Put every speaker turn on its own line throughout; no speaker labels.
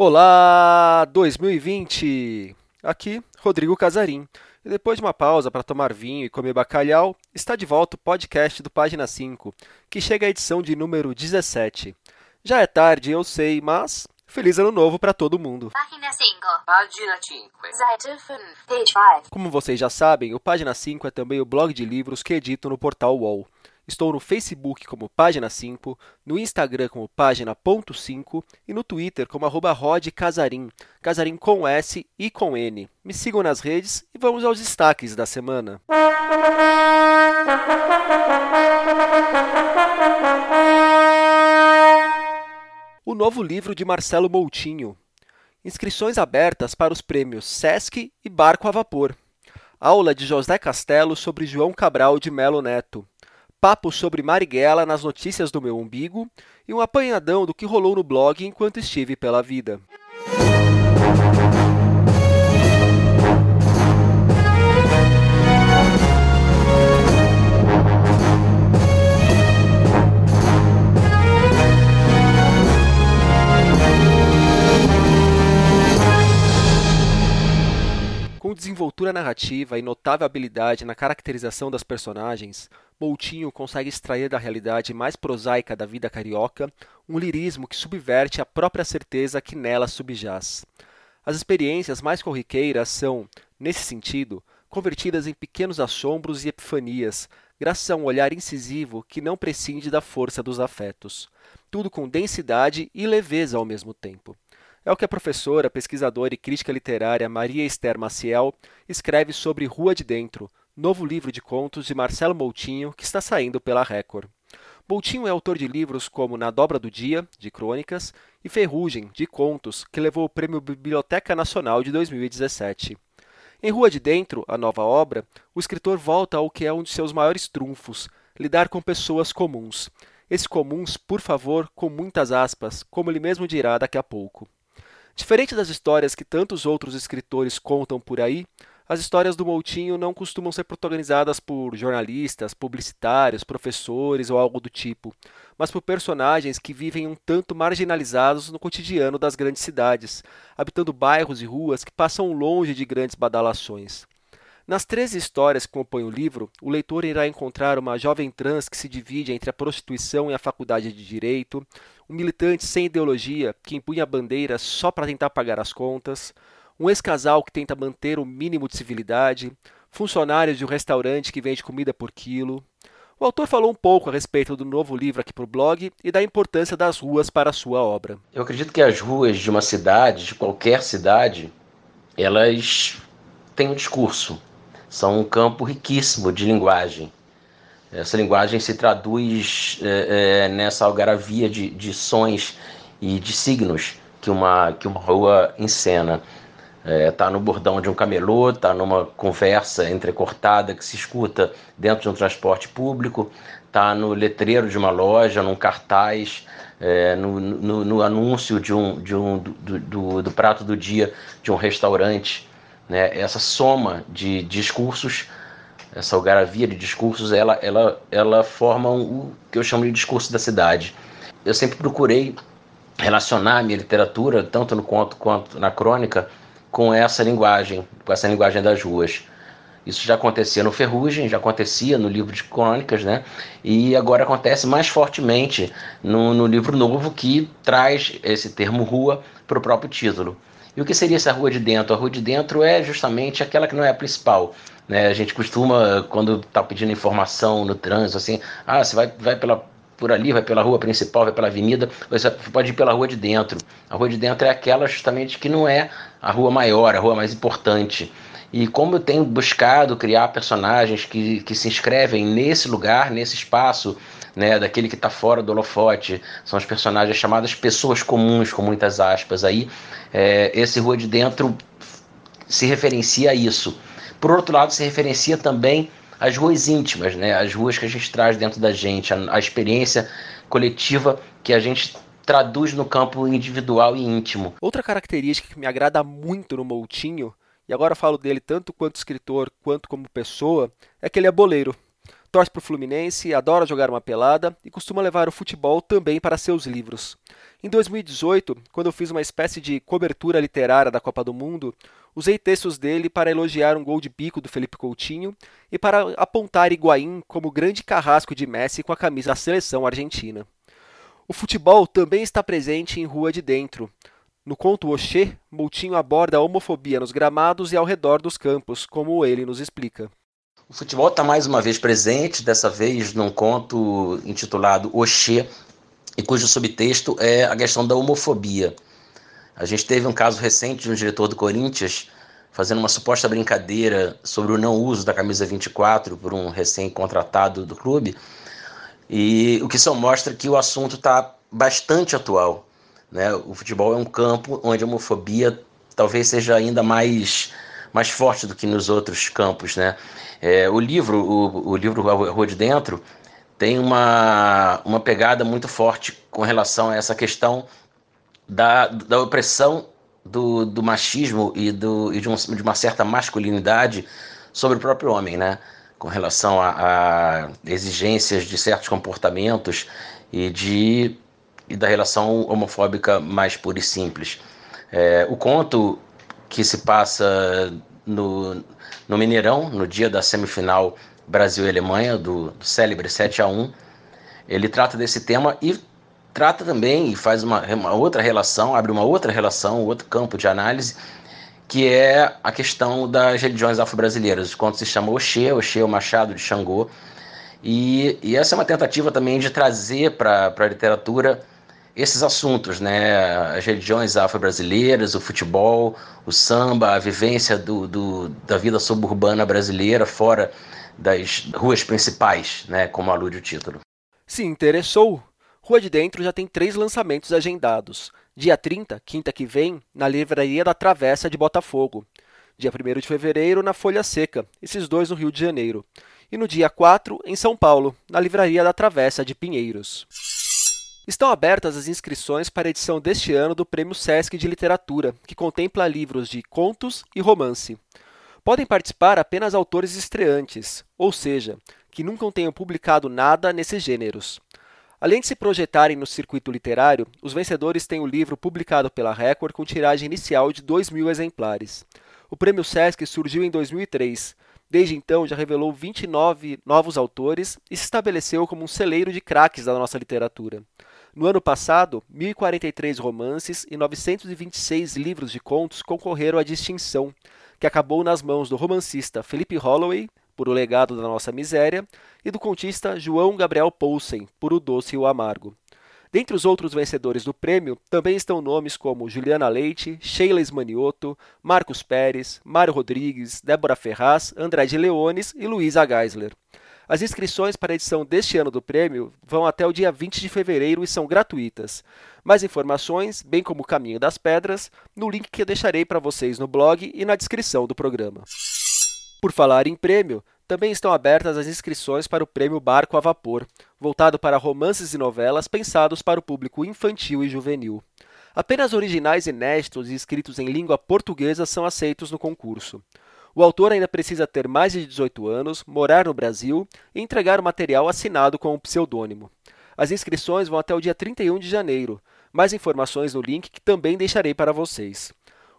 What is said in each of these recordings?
Olá, 2020! Aqui, Rodrigo Casarim. E depois de uma pausa para tomar vinho e comer bacalhau, está de volta o podcast do Página 5, que chega à edição de número 17. Já é tarde, eu sei, mas feliz ano novo para todo mundo.
Página 5.
Página 5.
Seite 5. Page 5.
Como vocês já sabem, o Página 5 é também o blog de livros que edito no portal UOL. Estou no Facebook como Página 5, no Instagram como Página.5 e no Twitter como arroba Rod Casarim, Casarim com S e com N. Me sigam nas redes e vamos aos destaques da semana. O novo livro de Marcelo Moutinho. Inscrições abertas para os prêmios Sesc e Barco a Vapor. Aula de José Castelo sobre João Cabral de Melo Neto papo sobre Marighella nas notícias do meu umbigo e um apanhadão do que rolou no blog enquanto estive pela vida. Com desenvoltura narrativa e notável habilidade na caracterização das personagens, Moutinho consegue extrair da realidade mais prosaica da vida carioca um lirismo que subverte a própria certeza que nela subjaz. As experiências mais corriqueiras são, nesse sentido, convertidas em pequenos assombros e epifanias, graças a um olhar incisivo que não prescinde da força dos afetos. Tudo com densidade e leveza ao mesmo tempo. É o que a professora, pesquisadora e crítica literária Maria Esther Maciel escreve sobre Rua de Dentro, novo livro de contos de Marcelo Moutinho que está saindo pela Record. Moutinho é autor de livros como Na Dobra do Dia, de crônicas, e Ferrugem, de contos, que levou o Prêmio Biblioteca Nacional de 2017. Em Rua de Dentro, a nova obra, o escritor volta ao que é um de seus maiores trunfos, lidar com pessoas comuns. Esse comuns, por favor, com muitas aspas, como ele mesmo dirá daqui a pouco. Diferente das histórias que tantos outros escritores contam por aí, as histórias do Moutinho não costumam ser protagonizadas por jornalistas, publicitários, professores ou algo do tipo, mas por personagens que vivem um tanto marginalizados no cotidiano das grandes cidades, habitando bairros e ruas que passam longe de grandes badalações. Nas 13 histórias que compõem o livro, o leitor irá encontrar uma jovem trans que se divide entre a prostituição e a faculdade de direito, um militante sem ideologia que empunha a bandeira só para tentar pagar as contas, um ex-casal que tenta manter o mínimo de civilidade, funcionários de um restaurante que vende comida por quilo. O autor falou um pouco a respeito do novo livro aqui para o blog e da importância das ruas para a sua obra.
Eu acredito que as ruas de uma cidade, de qualquer cidade, elas têm um discurso são um campo riquíssimo de linguagem. Essa linguagem se traduz é, é, nessa algaravia de, de sons e de signos que uma, que uma rua encena. Está é, tá no bordão de um camelô, está numa conversa entrecortada que se escuta dentro de um transporte público, está no letreiro de uma loja, num cartaz, é, no, no, no, anúncio de um, de um, do, do, do prato do dia de um restaurante né? Essa soma de discursos, essa algaravia de discursos, ela, ela, ela forma o que eu chamo de discurso da cidade. Eu sempre procurei relacionar a minha literatura, tanto no conto quanto na crônica, com essa linguagem, com essa linguagem das ruas. Isso já acontecia no Ferrugem, já acontecia no livro de crônicas, né? E agora acontece mais fortemente no, no livro novo que traz esse termo rua para o próprio título. E o que seria essa rua de dentro? A rua de dentro é justamente aquela que não é a principal. Né? A gente costuma, quando está pedindo informação no trânsito, assim, ah, você vai, vai pela, por ali, vai pela rua principal, vai pela avenida, você pode ir pela rua de dentro. A rua de dentro é aquela justamente que não é a rua maior, a rua mais importante. E como eu tenho buscado criar personagens que, que se inscrevem nesse lugar, nesse espaço, né, daquele que está fora do holofote, são os personagens chamadas pessoas comuns, com muitas aspas aí, é, esse Rua de Dentro se referencia a isso. Por outro lado, se referencia também às ruas íntimas, né, as ruas que a gente traz dentro da gente, a, a experiência coletiva que a gente traduz no campo individual e íntimo.
Outra característica que me agrada muito no Moutinho, e agora falo dele tanto quanto escritor quanto como pessoa, é que ele é boleiro. Torce para o Fluminense, adora jogar uma pelada e costuma levar o futebol também para seus livros. Em 2018, quando eu fiz uma espécie de cobertura literária da Copa do Mundo, usei textos dele para elogiar um gol de bico do Felipe Coutinho e para apontar Higuaín como grande carrasco de Messi com a camisa da seleção argentina. O futebol também está presente em Rua de Dentro. No conto Oxê, Moutinho aborda a homofobia nos gramados e ao redor dos campos, como ele nos explica.
O futebol está mais uma vez presente, dessa vez num conto intitulado Oxê, e cujo subtexto é a questão da homofobia. A gente teve um caso recente de um diretor do Corinthians fazendo uma suposta brincadeira sobre o não uso da camisa 24 por um recém-contratado do clube, e o que só mostra que o assunto está bastante atual. Né? O futebol é um campo onde a homofobia talvez seja ainda mais, mais forte do que nos outros campos. Né? É, o livro, o, o livro Rua de Dentro, tem uma, uma pegada muito forte com relação a essa questão da, da opressão do, do machismo e, do, e de, um, de uma certa masculinidade sobre o próprio homem, né? com relação a, a exigências de certos comportamentos e, de, e da relação homofóbica mais pura e simples. É, o conto que se passa no, no Mineirão, no dia da semifinal Brasil e Alemanha, do, do célebre 7 a 1 ele trata desse tema e trata também e faz uma, uma outra relação, abre uma outra relação, outro campo de análise, que é a questão das religiões afro-brasileiras. O conto se chama Oxê, Oxê o Machado de Xangô, e, e essa é uma tentativa também de trazer para a literatura esses assuntos, né? As religiões afro-brasileiras, o futebol, o samba, a vivência do, do, da vida suburbana brasileira fora das ruas principais, né, como alude o título.
Se interessou, Rua de Dentro já tem três lançamentos agendados. Dia 30, quinta que vem, na Livraria da Travessa de Botafogo. Dia 1 de fevereiro, na Folha Seca, esses dois no Rio de Janeiro. E no dia 4, em São Paulo, na Livraria da Travessa de Pinheiros. Estão abertas as inscrições para a edição deste ano do Prêmio Sesc de Literatura, que contempla livros de contos e romance. Podem participar apenas autores estreantes, ou seja, que nunca tenham publicado nada nesses gêneros. Além de se projetarem no circuito literário, os vencedores têm o livro publicado pela Record com tiragem inicial de 2 mil exemplares. O prêmio Sesc surgiu em 2003. Desde então, já revelou 29 novos autores e se estabeleceu como um celeiro de craques da nossa literatura. No ano passado, 1.043 romances e 926 livros de contos concorreram à distinção, que acabou nas mãos do romancista Felipe Holloway, por O Legado da Nossa Miséria, e do contista João Gabriel Poulsen, por O Doce e o Amargo. Dentre os outros vencedores do prêmio, também estão nomes como Juliana Leite, Sheila Esmanioto, Marcos Pérez, Mário Rodrigues, Débora Ferraz, Andrade Leones e Luísa Geisler. As inscrições para a edição deste ano do prêmio vão até o dia 20 de fevereiro e são gratuitas. Mais informações, bem como o caminho das pedras, no link que eu deixarei para vocês no blog e na descrição do programa. Por falar em prêmio, também estão abertas as inscrições para o Prêmio Barco a Vapor, voltado para romances e novelas pensados para o público infantil e juvenil. Apenas originais inéditos e escritos em língua portuguesa são aceitos no concurso. O autor ainda precisa ter mais de 18 anos, morar no Brasil e entregar o material assinado com um pseudônimo. As inscrições vão até o dia 31 de janeiro. Mais informações no link que também deixarei para vocês.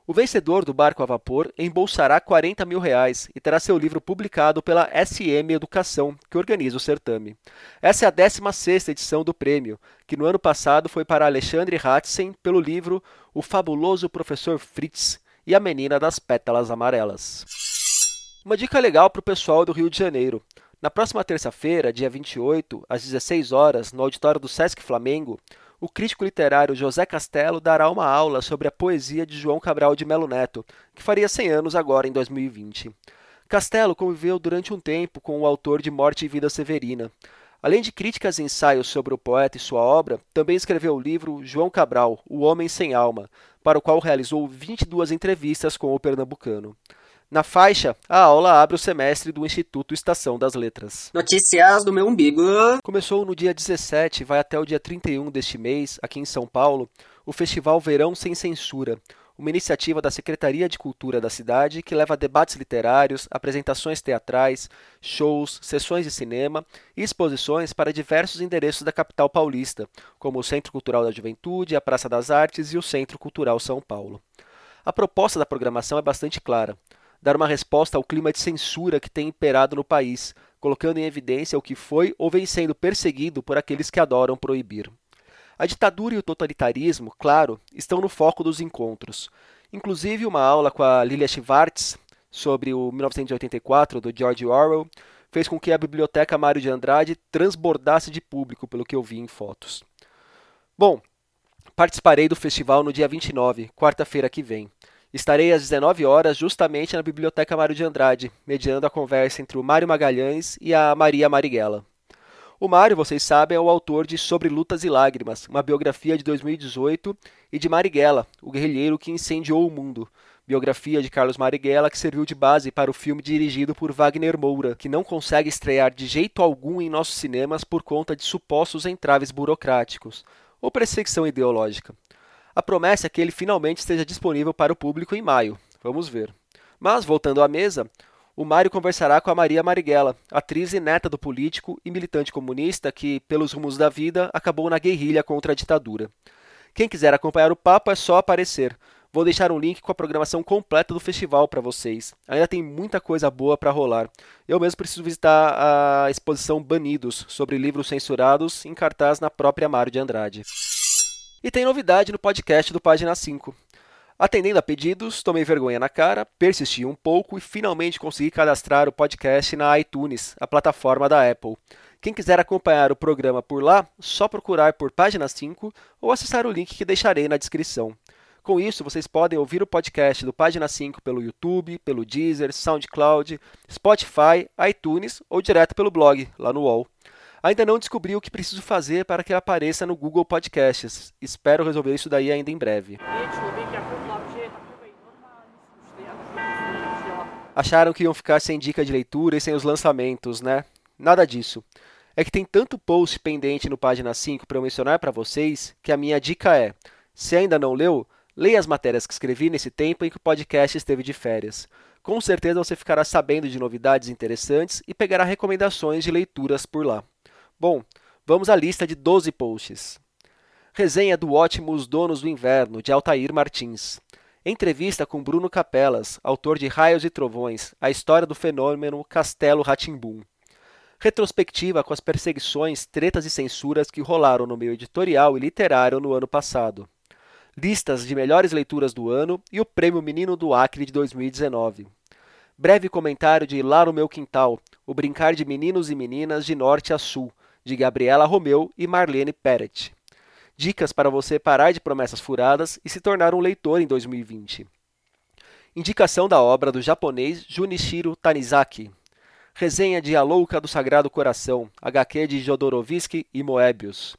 O vencedor do barco a vapor embolsará 40 mil reais e terá seu livro publicado pela SM Educação, que organiza o certame. Essa é a 16ª edição do prêmio, que no ano passado foi para Alexandre Hatzen pelo livro O Fabuloso Professor Fritz e a Menina das Pétalas Amarelas. Uma dica legal para o pessoal do Rio de Janeiro. Na próxima terça-feira, dia 28, às 16 horas, no auditório do Sesc Flamengo, o crítico literário José Castelo dará uma aula sobre a poesia de João Cabral de Melo Neto, que faria 100 anos agora em 2020. Castelo conviveu durante um tempo com o autor de Morte e Vida Severina. Além de críticas e ensaios sobre o poeta e sua obra, também escreveu o livro João Cabral, O Homem Sem Alma, para o qual realizou 22 entrevistas com o pernambucano. Na faixa, a aula abre o semestre do Instituto Estação das Letras.
Notícias do meu umbigo.
Começou no dia 17 e vai até o dia 31 deste mês, aqui em São Paulo, o Festival Verão Sem Censura, uma iniciativa da Secretaria de Cultura da cidade que leva debates literários, apresentações teatrais, shows, sessões de cinema e exposições para diversos endereços da capital paulista, como o Centro Cultural da Juventude, a Praça das Artes e o Centro Cultural São Paulo. A proposta da programação é bastante clara: dar uma resposta ao clima de censura que tem imperado no país, colocando em evidência o que foi ou vem sendo perseguido por aqueles que adoram proibir. A ditadura e o totalitarismo, claro, estão no foco dos encontros. Inclusive, uma aula com a Lilia Schwartz sobre o 1984 do George Orwell fez com que a biblioteca Mário de Andrade transbordasse de público, pelo que eu vi em fotos. Bom, participarei do festival no dia 29, quarta-feira que vem. Estarei às 19 horas justamente na Biblioteca Mário de Andrade, mediando a conversa entre o Mário Magalhães e a Maria Marighella. O Mário, vocês sabem, é o autor de Sobre Lutas e Lágrimas, uma biografia de 2018, e de Marighella, o guerrilheiro que incendiou o mundo, biografia de Carlos Marighella que serviu de base para o filme dirigido por Wagner Moura, que não consegue estrear de jeito algum em nossos cinemas por conta de supostos entraves burocráticos ou perseguição ideológica. A promessa é que ele finalmente esteja disponível para o público em maio. Vamos ver. Mas, voltando à mesa, o Mário conversará com a Maria Marighella, atriz e neta do político e militante comunista que, pelos rumos da vida, acabou na guerrilha contra a ditadura. Quem quiser acompanhar o papo é só aparecer. Vou deixar um link com a programação completa do festival para vocês. Ainda tem muita coisa boa para rolar. Eu mesmo preciso visitar a exposição Banidos, sobre livros censurados, em cartaz na própria Mário de Andrade. E tem novidade no podcast do Página 5. Atendendo a pedidos, tomei vergonha na cara, persisti um pouco e finalmente consegui cadastrar o podcast na iTunes, a plataforma da Apple. Quem quiser acompanhar o programa por lá, só procurar por Página 5 ou acessar o link que deixarei na descrição. Com isso, vocês podem ouvir o podcast do Página 5 pelo YouTube, pelo Deezer, SoundCloud, Spotify, iTunes ou direto pelo blog, lá no UOL. Ainda não descobri o que preciso fazer para que apareça no Google Podcasts. Espero resolver isso daí ainda em breve. Acharam que iam ficar sem dica de leitura e sem os lançamentos, né? Nada disso. É que tem tanto post pendente no página 5 para eu mencionar para vocês que a minha dica é: se ainda não leu, leia as matérias que escrevi nesse tempo em que o podcast esteve de férias. Com certeza você ficará sabendo de novidades interessantes e pegará recomendações de leituras por lá. Bom, vamos à lista de 12 posts. Resenha do ótimo Os Donos do Inverno, de Altair Martins. Entrevista com Bruno Capelas, autor de Raios e Trovões, a história do fenômeno Castelo Ratimbum. Retrospectiva com as perseguições, tretas e censuras que rolaram no meio editorial e literário no ano passado. Listas de melhores leituras do ano e o Prêmio Menino do Acre de 2019. Breve comentário de Lá no Meu Quintal, o brincar de meninos e meninas de norte a sul, de Gabriela Romeu e Marlene Peret. Dicas para você parar de promessas furadas e se tornar um leitor em 2020. Indicação da obra do japonês Junichiro Tanizaki. Resenha de A Louca do Sagrado Coração, HQ de Jodorowsky e Moebius.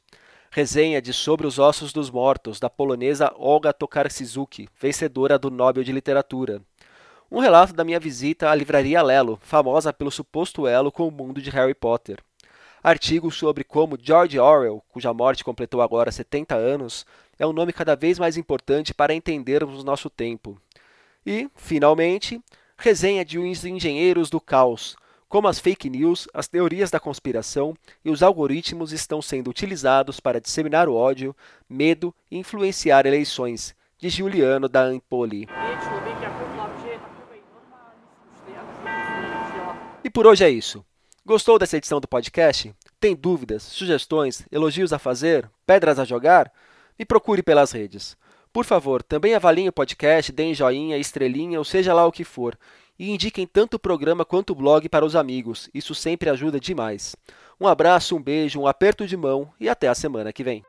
Resenha de Sobre os Ossos dos Mortos, da polonesa Olga Tokarczyk, vencedora do Nobel de Literatura. Um relato da minha visita à livraria Lelo, famosa pelo suposto elo com o mundo de Harry Potter artigos sobre como George Orwell, cuja morte completou agora 70 anos, é um nome cada vez mais importante para entendermos nosso tempo. E, finalmente, resenha de uns engenheiros do caos, como as fake news, as teorias da conspiração e os algoritmos estão sendo utilizados para disseminar o ódio, medo e influenciar eleições, de Juliano da Empoli. E por hoje é isso. Gostou dessa edição do podcast? Tem dúvidas, sugestões, elogios a fazer, pedras a jogar? Me procure pelas redes. Por favor, também avaliem o podcast, deem joinha, estrelinha ou seja lá o que for. E indiquem tanto o programa quanto o blog para os amigos. Isso sempre ajuda demais. Um abraço, um beijo, um aperto de mão e até a semana que vem.